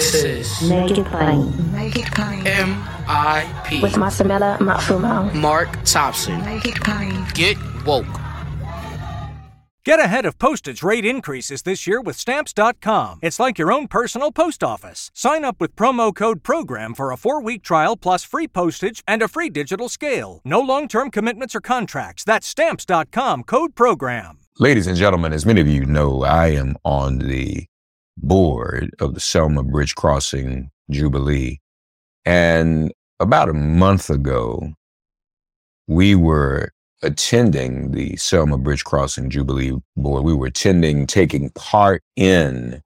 This is Make it plain. Make it plain. M.I.P. With Masamela Matfumo. Mark Thompson. Make it plain. Get woke. Get ahead of postage rate increases this year with Stamps.com. It's like your own personal post office. Sign up with promo code PROGRAM for a four week trial plus free postage and a free digital scale. No long term commitments or contracts. That's Stamps.com code PROGRAM. Ladies and gentlemen, as many of you know, I am on the board of the Selma Bridge Crossing Jubilee. And about a month ago, we were attending the Selma Bridge Crossing Jubilee Board. We were attending, taking part in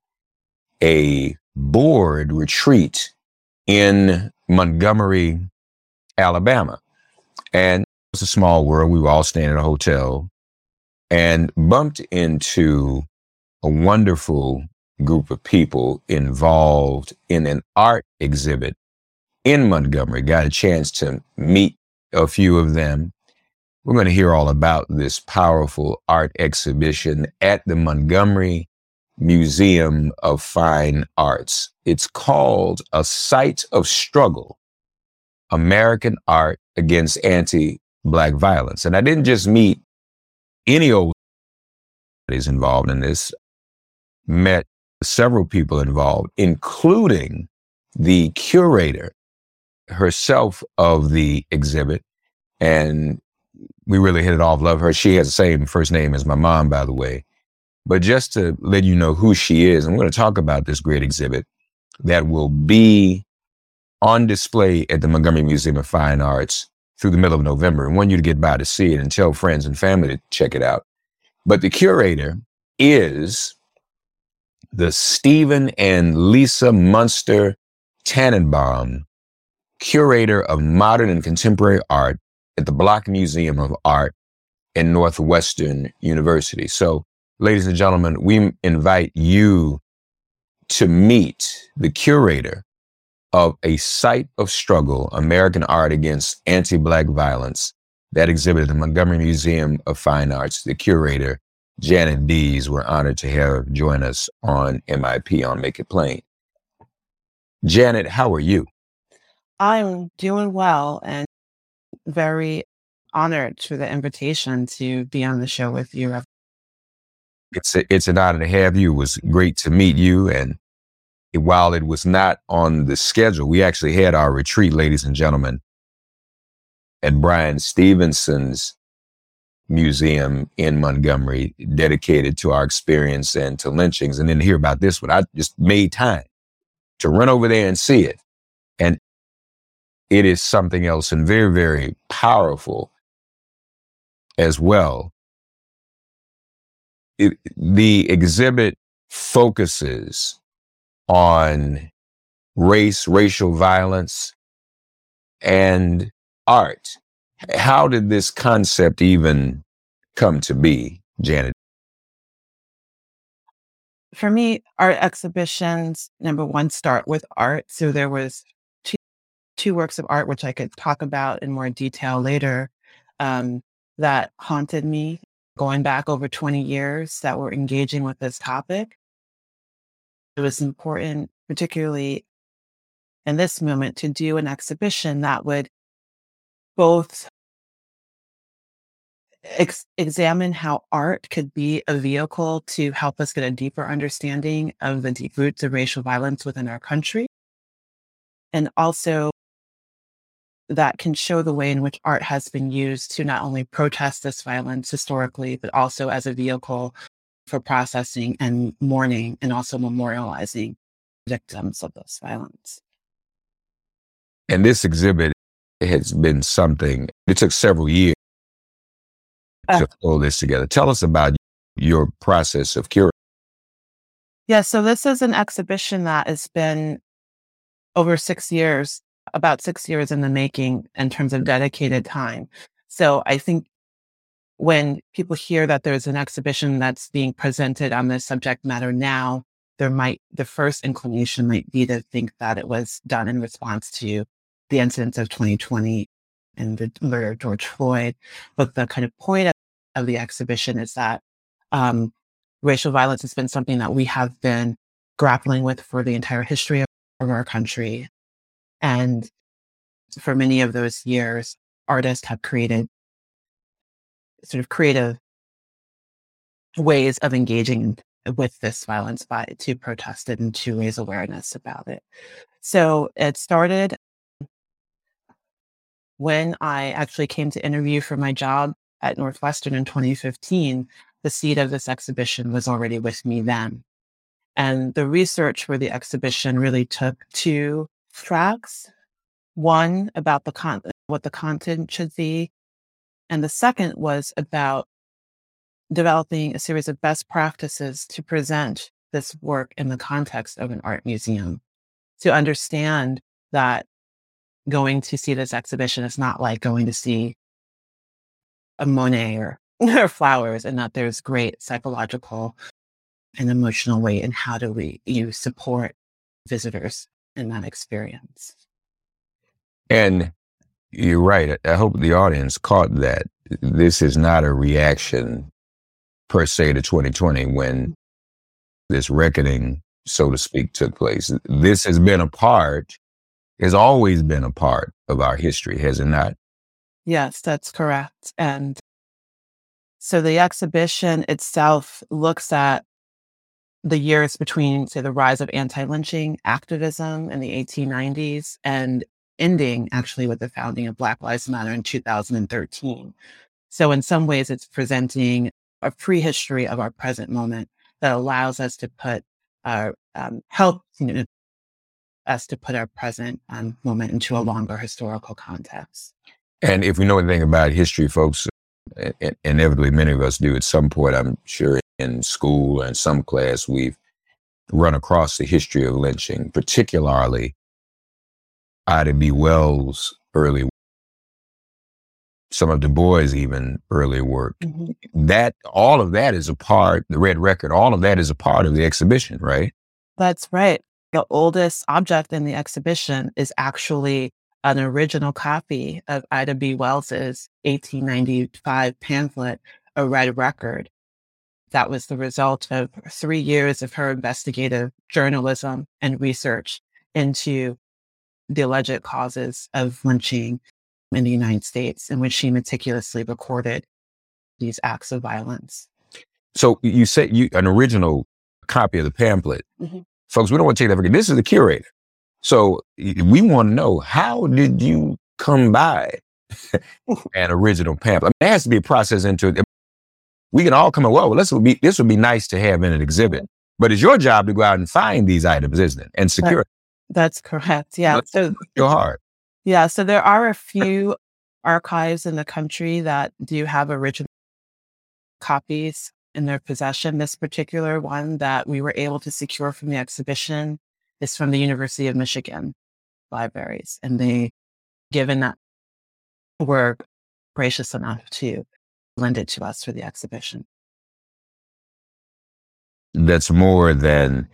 a board retreat in Montgomery, Alabama. And it was a small world. We were all staying in a hotel and bumped into a wonderful group of people involved in an art exhibit in Montgomery. Got a chance to meet a few of them. We're going to hear all about this powerful art exhibition at the Montgomery Museum of Fine Arts. It's called A Site of Struggle American Art Against Anti Black Violence. And I didn't just meet any old is involved in this, met several people involved, including the curator herself of the exhibit. And we really hit it off. Love her. She has the same first name as my mom, by the way. But just to let you know who she is, I'm going to talk about this great exhibit that will be on display at the Montgomery Museum of Fine Arts through the middle of November. I want you to get by to see it and tell friends and family to check it out. But the curator is the Steven and Lisa Munster Tananbaum, curator of modern and contemporary art at the Block Museum of Art in Northwestern University. So, ladies and gentlemen, we invite you to meet the curator of A Site of Struggle, American Art Against Anti-Black Violence, that exhibit at the Montgomery Museum of Fine Arts. The curator, Janet Dees, we're honored to have join us on MIP on Make It Plain. Janet, how are you? I'm doing well and very honored for the invitation to be on the show with you. It's a, it's an honor to have you. It was great to meet you. And while it was not on the schedule, we actually had our retreat, ladies and gentlemen, at Bryan Stevenson's museum in Montgomery, dedicated to our experience and to lynchings. And then hear about this one, I just made time to run over there and see it. And it is something else and very, very powerful as well. It, the exhibit focuses on race, racial violence, and art. How did this concept even come to be, Janet? For me, art exhibitions, number one, start with art. So there was two, two works of art, which I could talk about in more detail later, um, that haunted me going back over 20 years that were engaging with this topic. It was important, particularly in this moment, to do an exhibition that would both ex- examine how art could be a vehicle to help us get a deeper understanding of the deep roots of racial violence within our country. And also that can show the way in which art has been used to not only protest this violence historically, but also as a vehicle for processing and mourning and also memorializing victims of this violence. And this exhibit has been something, it took several years Uh. to pull this together. Tell us about your process of curating. Yeah, so this is an exhibition that has been over six years, about six years in the making in terms of dedicated time. So I think when people hear that there's an exhibition that's being presented on this subject matter now, there might, the first inclination might be to think that it was done in response to the incidents of 2020 and the murder of George Floyd. But the kind of point of, the exhibition is that um, racial violence has been something that we have been grappling with for the entire history of our country. And for many of those years, artists have created sort of creative ways of engaging with this violence by to protest it and to raise awareness about it. So it started when I actually came to interview for my job at Northwestern in 2015. The seed of this exhibition was already with me then. And the research for the exhibition really took two tracks. One about the con- what the content should be. And the second was about developing a series of best practices to present this work in the context of an art museum. To understand that going to see this exhibition is not like going to see a Monet or, or flowers, and that there's great psychological and emotional weight in how do we you support visitors in that experience. And you're right. I hope the audience caught that. This is not a reaction per se to 2020 when this reckoning, so to speak, took place. This has been a part, has always been a part of our history, has it not? Yes, that's correct. And so the exhibition itself looks at the years between, say, the rise of anti lynching activism in the 1890s and ending actually with the founding of Black Lives Matter in 2013. So, in some ways, it's presenting a prehistory of our present moment that allows us to put our um, help you know, us to put our present um, moment into a longer historical context. And if we know anything about history, folks, inevitably many of us do at some point, I'm sure in school and some class, we've run across the history of lynching, particularly Ida B. Wells' early some of Du Bois' even early work. Mm-hmm. That all of that is a part, the Red Record, all of that is a part of the exhibition, right? That's right. The oldest object in the exhibition is actually an original copy of Ida B. Wells's 1895 pamphlet, A Red Record. That was the result of three years of her investigative journalism and research into the alleged causes of lynching in the United States, in which she meticulously recorded these acts of violence. So you say you an original copy of the pamphlet. Mm-hmm. Folks, we don't want to take that for granted. This is the curator. So we want to know how did you come by an original pamphlet? I mean, there has to be a process into it. We can all come up, well, this would be this would be nice to have in an exhibit. But it's your job to go out and find these items, isn't it? And secure that, That's correct. Yeah. so your heart. Yeah. So there are a few archives in the country that do have original copies in their possession. This particular one that we were able to secure from the exhibition is from the University of Michigan libraries. And they, given that were gracious enough to lend it to us for the exhibition. That's more than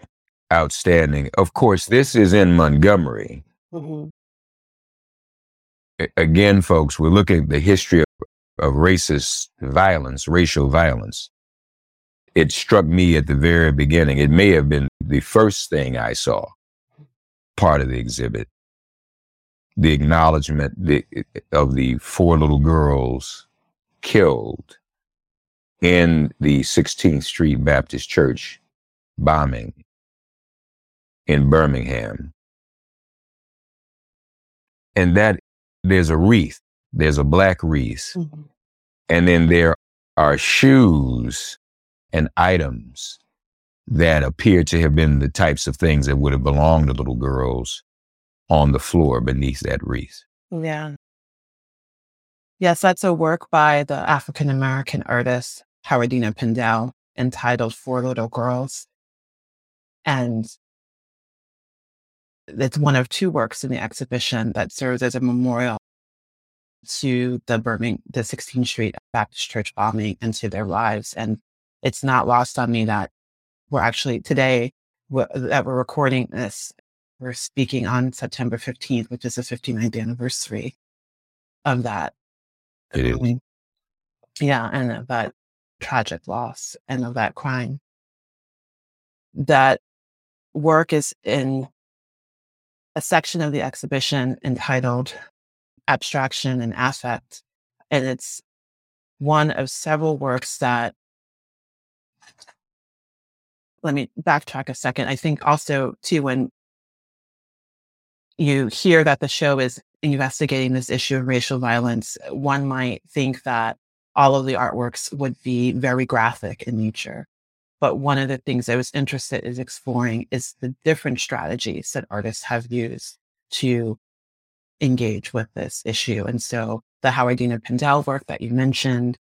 outstanding. Of course, this is in Montgomery. Mm-hmm again, folks, we're looking at the history of, of racist violence, racial violence. It struck me at the very beginning. It may have been the first thing I saw, part of the exhibit. The acknowledgement of the four little girls killed in the 16th Street Baptist Church bombing in Birmingham. And that there's a wreath, there's a black wreath, mm-hmm. and then there are shoes and items that appear to have been the types of things that would have belonged to little girls on the floor beneath that wreath. Yeah. Yes, that's a work by the African American artist Howardena Pindell entitled Four Little Girls. And it's one of two works in the exhibition that serves as a memorial to the Birmingham, the 16th Street Baptist Church bombing and to their lives. And it's not lost on me that we're actually today that we're recording this. We're speaking on September 15th, which is the 59th anniversary of that. It is. Yeah, and of that tragic loss and of that crime. That work is in a section of the exhibition entitled Abstraction and Affect. And it's one of several works that let me backtrack a second. I think also too when you hear that the show is investigating this issue of racial violence, one might think that all of the artworks would be very graphic in nature. But one of the things I was interested in exploring is the different strategies that artists have used to engage with this issue. And so the Howardena Pindell work that you mentioned,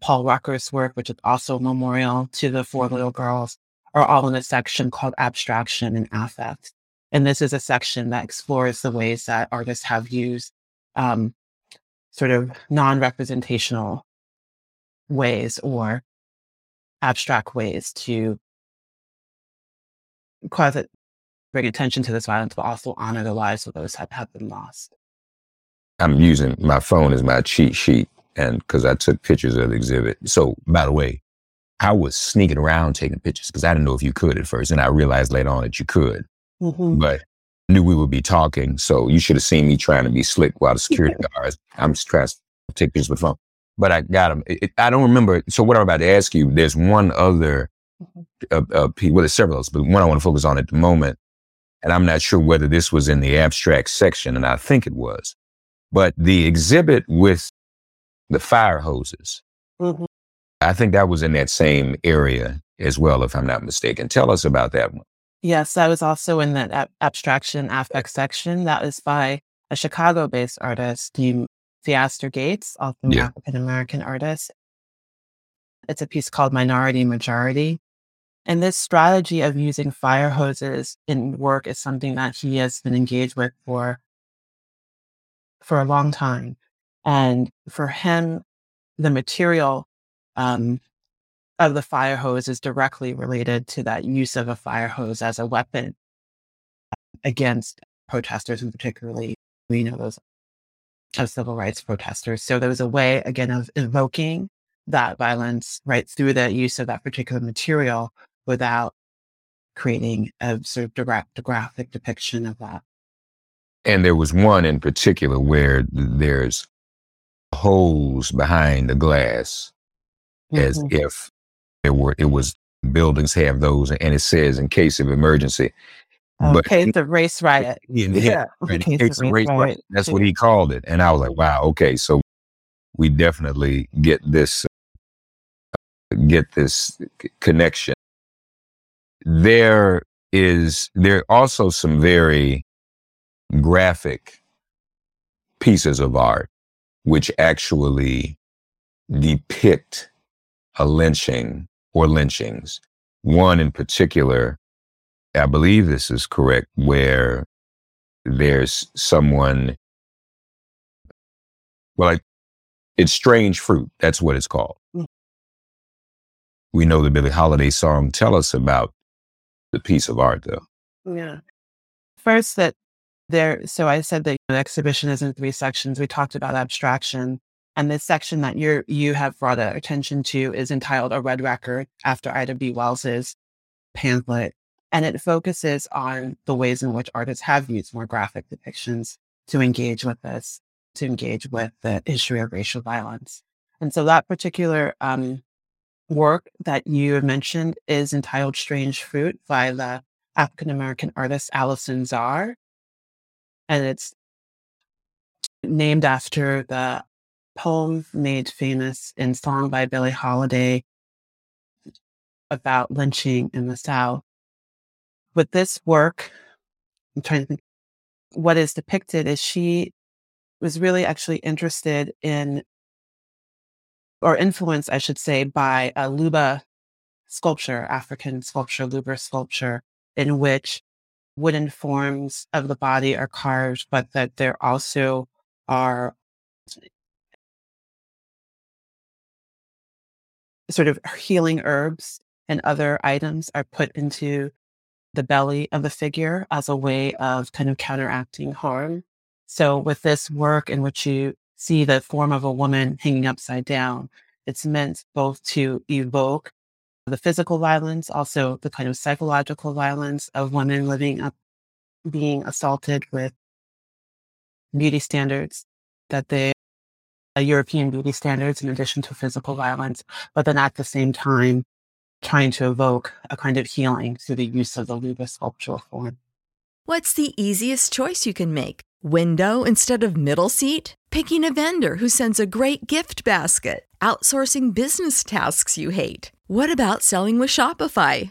Paul Rucker's work, which is also a memorial to the four mm-hmm. little girls, are all in a section called Abstraction and Affect. And this is a section that explores the ways that artists have used um, sort of non representational ways or abstract ways to cause it, bring attention to this violence, but also honor the lives of those that have been lost. I'm using my phone as my cheat sheet and because I took pictures of the exhibit. So, by the way, I was sneaking around taking pictures because I didn't know if you could at first. And I realized later on that you could, mm-hmm. but knew we would be talking. So you should have seen me trying to be slick while the security guards, I'm just trying to take pictures with the phone but I got them. It, I don't remember. So what I'm about to ask you, there's one other, uh, uh, well, there's several others, but one I want to focus on at the moment. And I'm not sure whether this was in the abstract section, and I think it was. But the exhibit with the fire hoses, mm-hmm. I think that was in that same area as well, if I'm not mistaken. Tell us about that one. Yes, that was also in that ab- abstraction affect section. That was by a Chicago based artist named Theaster Gates, also an yeah. African American artist. It's a piece called Minority Majority. And this strategy of using fire hoses in work is something that he has been engaged with for, for a long time. And for him, the material um, of the fire hose is directly related to that use of a fire hose as a weapon against protesters, and particularly, we know those of civil rights protesters. So there was a way, again, of evoking that violence right through the use of that particular material without creating a sort of direct graphic depiction of that. And there was one in particular where there's holes behind the glass mm-hmm. as if there were, it was buildings have those. And it says in case of emergency, Okay, but, the race riot. Yeah, yeah. Right. race riot. riot. That's what he called it. And I was like, wow, okay, so we definitely get this uh, get this connection. There is there are also some very graphic pieces of art which actually depict a lynching or lynchings. One in particular I believe this is correct, where there's someone, well, I, it's Strange Fruit. That's what it's called. Mm. We know the Billie Holiday song. Tell us about the piece of art, though. Yeah. First, that there, so I said that the exhibition is in three sections. We talked about abstraction. And this section that you you have brought attention to is entitled A Red Record after Ida B. Wells's pamphlet and it focuses on the ways in which artists have used more graphic depictions to engage with this, to engage with the issue of racial violence. And so that particular um, work that you mentioned is entitled Strange Fruit by the African American artist Alison Saar. And it's named after the poem made famous in song by Billie Holiday about lynching in the South. With this work, I'm trying to think what is depicted is she was really actually interested in or influenced, I should say, by a Luba sculpture, African sculpture, Luba sculpture, in which wooden forms of the body are carved, but that there also are sort of healing herbs and other items are put into the belly of the figure as a way of kind of counteracting harm. So with this work in which you see the form of a woman hanging upside down, it's meant both to evoke the physical violence, also the kind of psychological violence of women living up being assaulted with beauty standards that they European beauty standards in addition to physical violence, but then at the same time trying to evoke a kind of healing through the use of the Luba sculptural form. What's the easiest choice you can make? Window instead of middle seat? Picking a vendor who sends a great gift basket? Outsourcing business tasks you hate? What about selling with Shopify?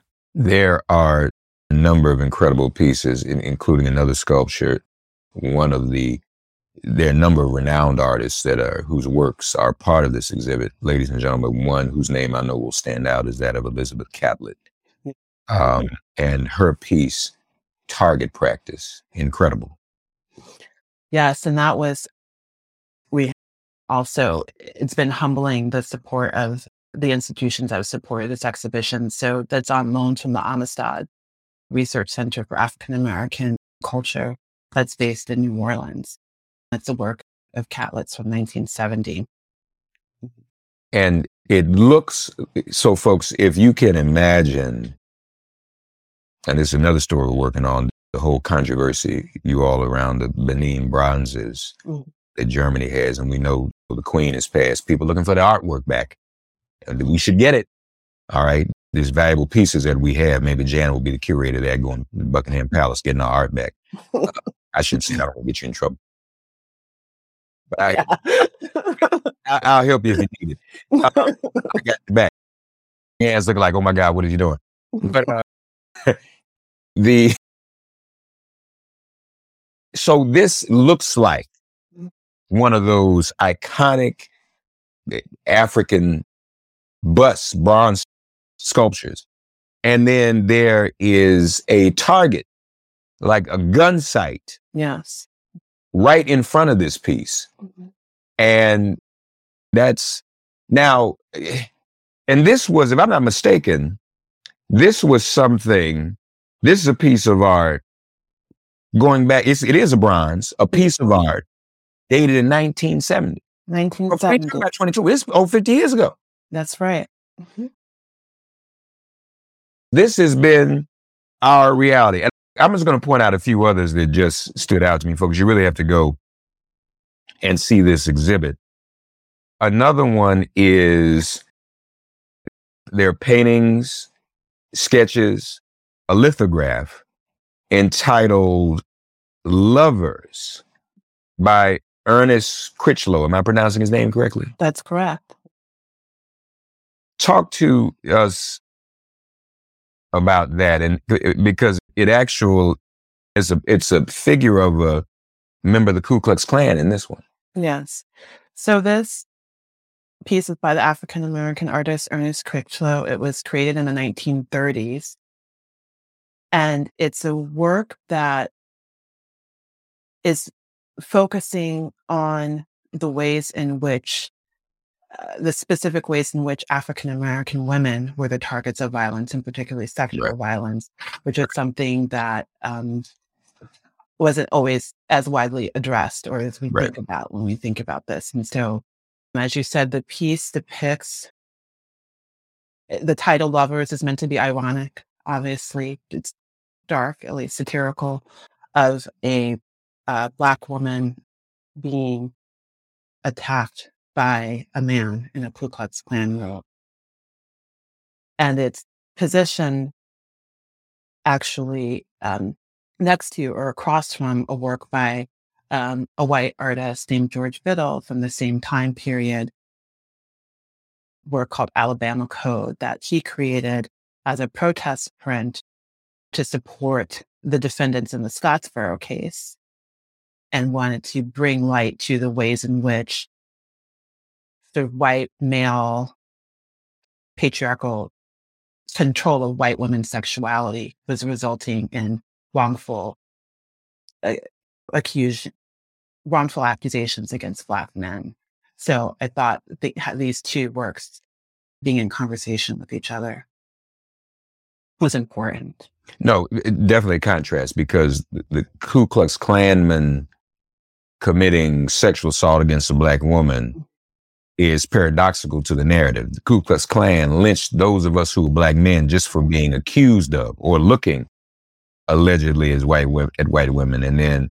There are a number of incredible pieces, in, including another sculpture. One of the there are a number of renowned artists that are whose works are part of this exhibit, ladies and gentlemen. One whose name I know will stand out is that of Elizabeth Catlett, um, and her piece, "Target Practice," incredible. Yes, and that was we also it's been humbling the support of the institutions that have supported this exhibition. So that's on loan from the Amistad Research Center for African American Culture that's based in New Orleans. It's a work of Catlett's from 1970. And it looks so, folks, if you can imagine, and this is another story we're working on the whole controversy you all around the Benin bronzes Mm. that Germany has, and we know the Queen has passed. People looking for the artwork back. We should get it. All right. There's valuable pieces that we have. Maybe Jan will be the curator there going to Buckingham Palace, getting our art back. Uh, I shouldn't say that. I don't want to get you in trouble. But I, I, I'll help you if you need it. Uh, I got your back. Hands look like, oh my God, what are you doing? But uh, the so this looks like one of those iconic eh, African bust bronze sculptures. And then there is a target, like a gun sight, yes. right in front of this piece. And that's now, and this was, if I'm not mistaken, this was something, this is a piece of art going back, it's, it is a bronze, a piece of art dated in 1970. Or 1970. 22, it's over 50 years ago. That's right. Mhm. This has been our reality. And I'm just going to point out a few others that just stood out to me, folks. You really have to go and see this exhibit. Another one is their paintings, sketches, a lithograph entitled Lovers by Ernest Critchlow. Am I pronouncing his name correctly? That's correct. Talk to us about that and because it actual is a it's a figure of a member of the Ku Klux Klan in this one. Yes. So this piece is by the African American artist Ernest Critchlow. It was created in the 1930s. And it's a work that is focusing on the ways in which uh, the specific ways in which African American women were the targets of violence, and particularly sexual Right. violence, which is something that um, wasn't always as widely addressed or as we Right. think about when we think about this. And so, as you said, the piece depicts eh, the title Lovers is meant to be ironic. Obviously, it's dark, at least satirical, of a uh, Black woman being attacked by a man in a Ku Klux Klan robe. And it's positioned actually um, next to or across from a work by um, a white artist named George Biddle from the same time period, work called Alabama Code that he created as a protest print to support the defendants in the Scottsboro case and wanted to bring light to the ways in which the white male patriarchal control of white women's sexuality was resulting in wrongful uh, accusation, wrongful accusations against black men. So I thought had these two works being in conversation with each other was important. No, definitely contrast because the Ku Klux Klanman committing sexual assault against a black woman is paradoxical to the narrative. The Ku Klux Klan lynched those of us who were black men just for being accused of or looking allegedly as white at white women. And then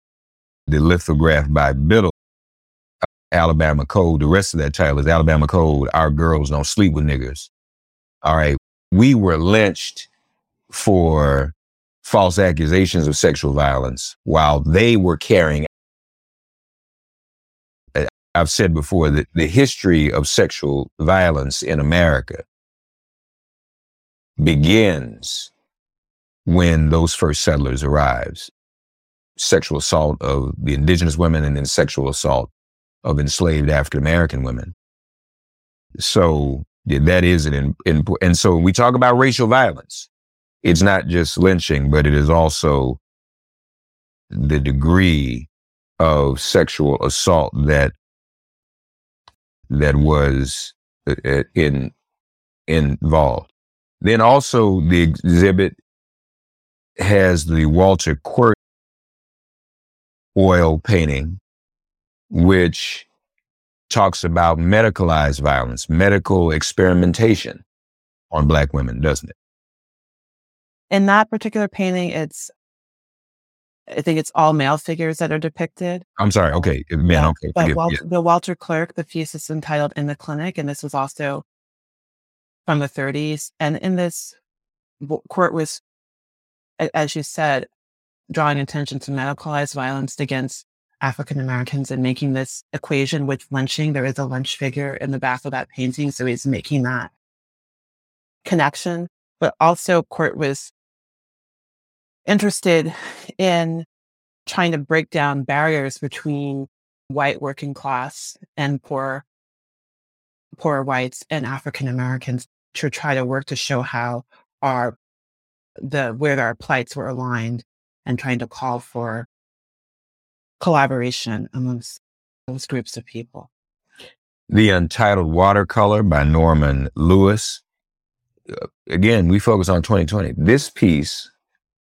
the lithograph by Biddle, uh, Alabama Code, the rest of that title is Alabama Code, Our Girls Don't Sleep with Niggers. All right. We were lynched for false accusations of sexual violence while they were carrying I've said before that the history of sexual violence in America begins when those first settlers arrives. Sexual assault of the indigenous women and then sexual assault of enslaved African American women. So yeah, that is an important. and so we talk about racial violence. It's not just lynching, but it is also the degree of sexual assault that that was uh, uh, in involved. Then also the exhibit has the Walter Quirt oil painting, which talks about medicalized violence, medical experimentation on black women, doesn't it? In that particular painting, it's I think it's all male figures that are depicted. I'm sorry. Okay, eh, man. Yeah. Okay, but Walter, yeah. the Walter Quirt, the piece is entitled "In the Clinic," and this was also from the 30s. And in this, Quirt was, as you said, drawing attention to medicalized violence against African Americans and making this equation with lynching. There is a lynch figure in the back of that painting, so he's making that connection. But also, Quirt was interested in trying to break down barriers between white working class and poor poor whites and African Americans to try to work to show how our the where our plights were aligned and trying to call for collaboration amongst those groups of people. The Untitled Watercolor by Norman Lewis. Uh, again, we focus on 2020. This piece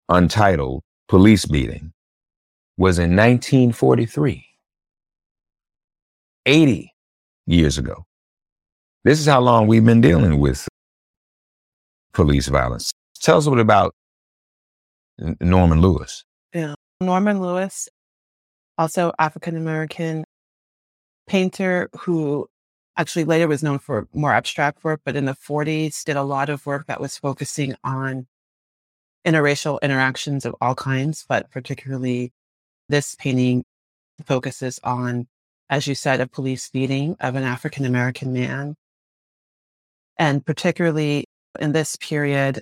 untitled police beating was in 1943, 80 years ago. This is how long we've been dealing with police violence. Tell us a bit about Norman Lewis. Yeah. Norman Lewis, also African American painter who actually later was known for more abstract work, but in the 40s did a lot of work that was focusing on interracial interactions of all kinds, but particularly this painting focuses on, as you said, a police beating of an African American man. And particularly in this period,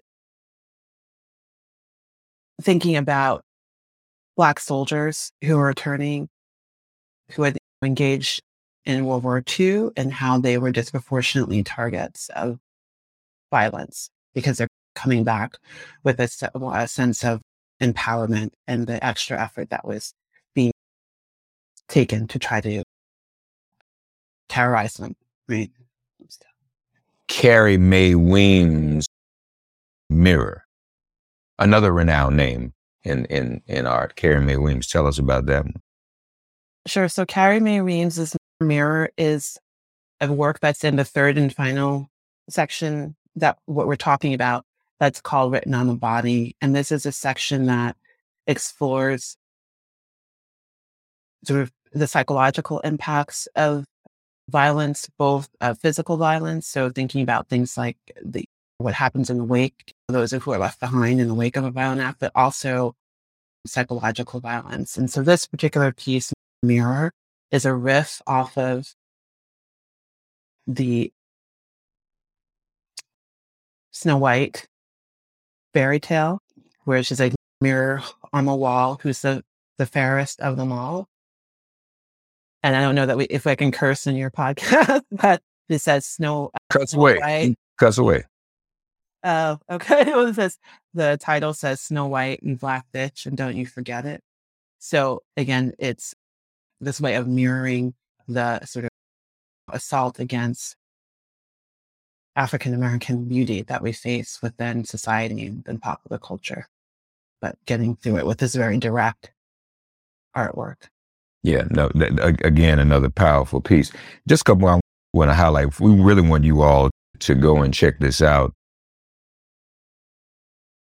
thinking about Black soldiers who were returning, who had engaged in World War II, and how they were disproportionately targets of violence because they're coming back with a, a sense of empowerment and the extra effort that was being taken to try to terrorize them, right? Carrie Mae Weems Mirror, another renowned name in, in, in art. Carrie Mae Weems, tell us about that. Sure. So Carrie Mae Weems's Mirror is a work that's in the third and final section that what we're talking about that's called Written on the Body. And this is a section that explores sort of the psychological impacts of violence, both uh, physical violence. So thinking about things like the what happens in the wake, those who are left behind in the wake of a violent act, but also psychological violence. And so this particular piece, Mirror, is a riff off of the Snow White fairy tale where she's a mirror on the wall, who's the, the fairest of them all. And I don't know that we, if I can curse in your podcast, but it says Snow. Uh, Cuts away. White. Cuts away. Oh, okay. Well, it says the title says Snow White and Black Bitch, and don't you forget it. So again, it's this way of mirroring the sort of assault against African American beauty that we face within society and popular culture, but getting through it with this very direct artwork. Yeah, no, that, again, another powerful piece. Just a couple I want to highlight. We really want you all to go and check this out.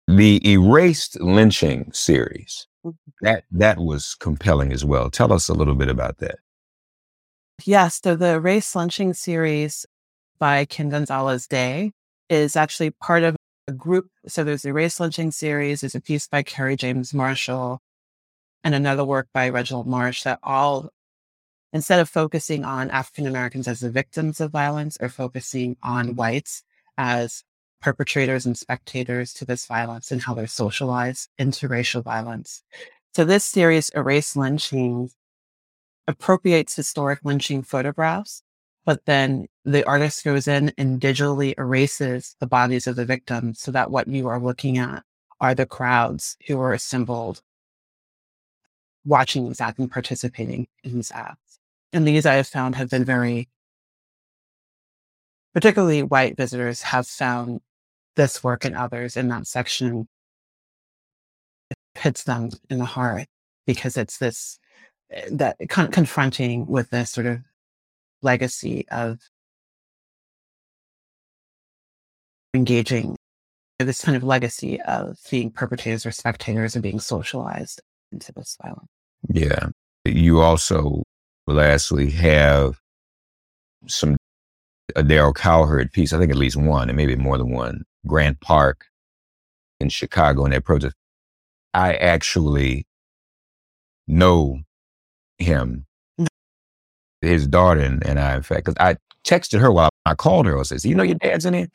The Erased Lynching series, Mm-hmm. that that was compelling as well. Tell us a little bit about that. Yes, so the Erased Lynching series by Ken Gonzales Day is actually part of a group. So there's the Erased Lynching series, there's a piece by Kerry James Marshall, and another work by Reginald Marsh that all, instead of focusing on African Americans as the victims of violence, are focusing on whites as perpetrators and spectators to this violence and how they're socialized into racial violence. So this series, Erased Lynching, appropriates historic lynching photographs, but then the artist goes in and digitally erases the bodies of the victims so that what you are looking at are the crowds who are assembled watching these acts and participating in these acts. And these I have found have been very, particularly white visitors have found this work and others in that section it hits them in the heart because it's this eh, that con- confronting with this sort of legacy of engaging this kind of legacy of being perpetrators or spectators and being socialized into this violence. Yeah. You also, lastly, have some a Darryl Cowherd piece. I think at least one, and maybe more than one. Grant Park in Chicago, and that protest. I actually know him, his daughter, and, and I, in fact, because I texted her while I called her. I said, "You know your dad's in here."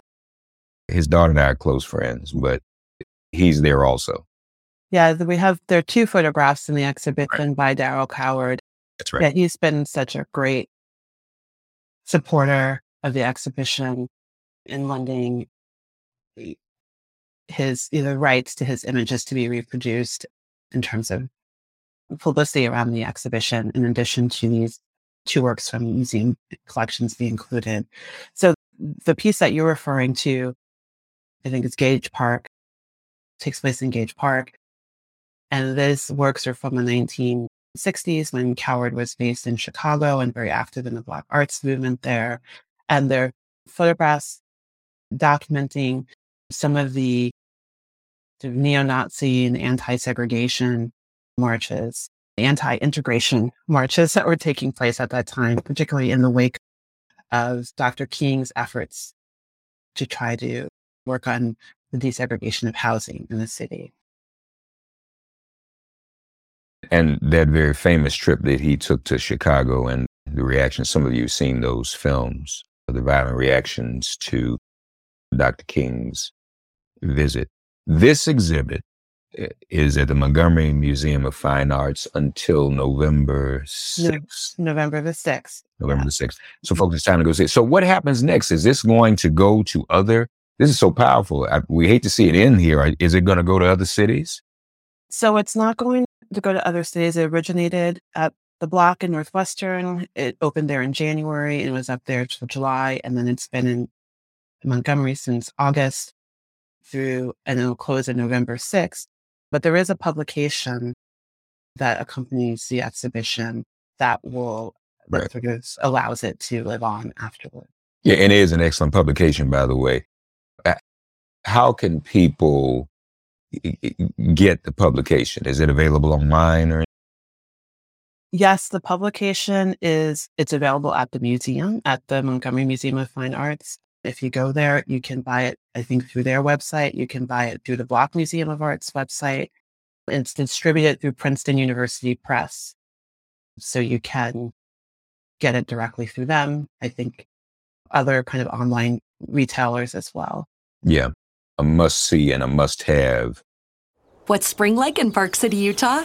His daughter and I are close friends, but he's there also. Yeah, we have there are two photographs in the exhibition by Darryl Cowherd. That's right. Yeah, he's been such a great supporter of the exhibition in lending his either rights to his images to be reproduced in terms of publicity around the exhibition, in addition to these two works from museum collections be included. So the piece that you're referring to, I think it's Gage Park, takes place in Gage Park. And these works are from the 1960s when Cowherd was based in Chicago and very active in the Black arts movement there. And they're photographs documenting some of the sort neo-Nazi and anti-segregation marches, anti-integration marches that were taking place at that time, particularly in the wake of Dr. King's efforts to try to work on the desegregation of housing in the city. And that very famous trip that he took to Chicago and the reaction, some of you have seen those films, the violent reactions to Dr. King's visit. This exhibit is at the Montgomery Museum of Fine Arts until November 6th. November the 6th. November the 6th. So, folks, it's time to go see it. So, what happens next? Is this going to go to other? This is so powerful. I, we hate to see it in here. Is it going to go to other cities? So it's not going to go to other cities. It originated at the block in Northwestern. It opened there in January and was up there till July. And then it's been in Montgomery since August through, and it'll close on November 6th. But there is a publication that accompanies the exhibition that will, that Right. sort of allows it to live on afterward. Yeah, and it is an excellent publication, by the way. How can people get the publication? Is it available online or? Yes, the publication is it's available at the museum at the Montgomery Museum of Fine Arts. If you go there, you can buy it, I think, through their website. You can buy it through the Block Museum of Art's website. It's distributed through Princeton University Press. So you can get it directly through them. I think other kind of online retailers as well. Yeah, a must see and a must have What's spring like in Park City, Utah?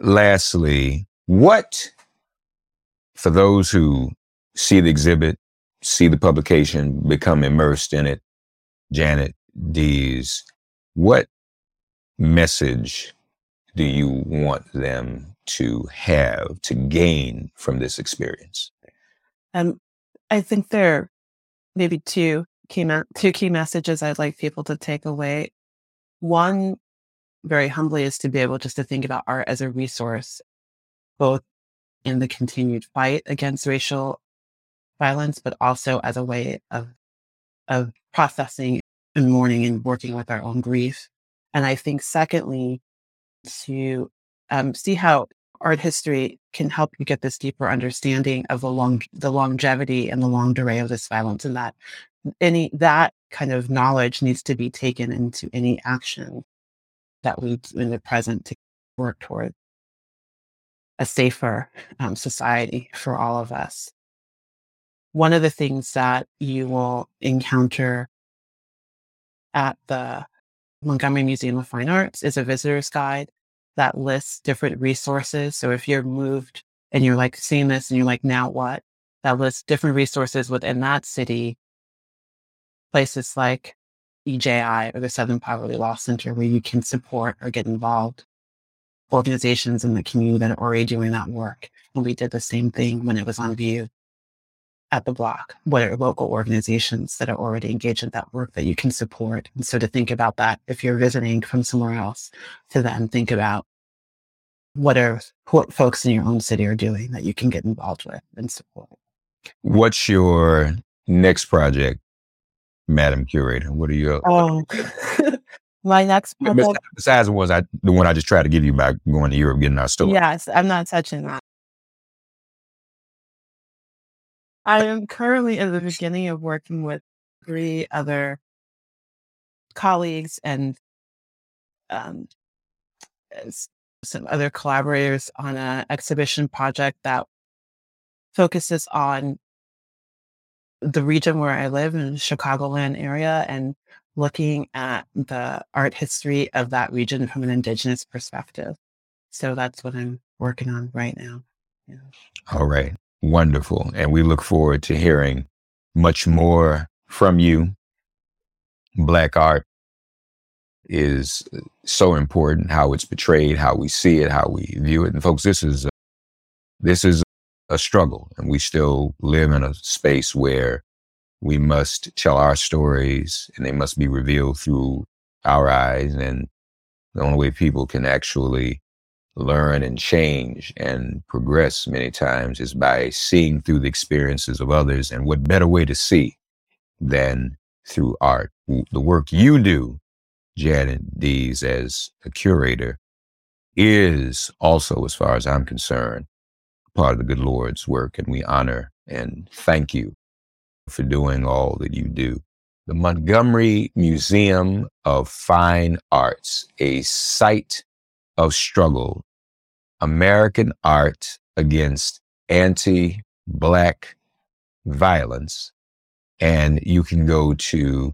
Lastly, what, for those who see the exhibit, see the publication, become immersed in it, Janet Dees, what message do you want them to have, to gain from this experience? Um, I think there are maybe two key two key messages I'd like people to take away. One, very humbly, is to be able just to think about art as a resource, both in the continued fight against racial violence, but also as a way of of processing and mourning and working with our own grief. And I think, secondly, to um, see how art history can help you get this deeper understanding of the long the longevity and the longue durée of this violence and that any that kind of knowledge needs to be taken into any action that we in the present to work toward a safer um, society for all of us one of the things that you will encounter at the montgomery museum of fine arts is a visitor's guide that lists different resources. So if you're moved and you're like seeing this and you're like, now what? That lists different resources within that city, places like EJI or the Southern Poverty Law Center where you can support or get involved. Organizations in the community that are already doing that work. And we did the same thing when it was on view at the block. What are local organizations that are already engaged in that work that you can support? And so to think about that, if you're visiting from somewhere else, to then think about what are what folks in your own city are doing that you can get involved with and support. What's your next project, Madam Curator? What are your Oh, my next project. besides the ones I the one I just tried to give you by going to Europe getting our story? Yes, I'm not touching that. I am currently in the beginning of working with three other colleagues and um, some other collaborators on an exhibition project that focuses on the region where I live in the Chicagoland area and looking at the art history of that region from an indigenous perspective. So that's what I'm working on right now. Yeah. All right. Wonderful. And we look forward to hearing much more from you. Black art is uh, so important, how it's portrayed, how we see it, how we view it. And folks, this is a, this is a struggle and we still live in a space where we must tell our stories and they must be revealed through our eyes. And the only way people can actually learn and change and progress many times is by seeing through the experiences of others. And what better way to see than through art? The work you do, Janet Dees, as a curator, is also, as far as I'm concerned, part of the good Lord's work. And we honor and thank you for doing all that you do. The Montgomery Museum of Fine Arts, a site of struggle, American art against anti Black violence. And you can go to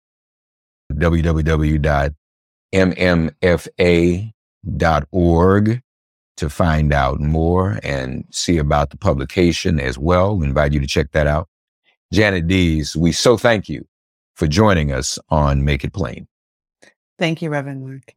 www.mmfa.org to find out more and see about the publication as well. We invite you to check that out. Janet Dees, we so thank you for joining us on Make It Plain. Thank you, Reverend Mark.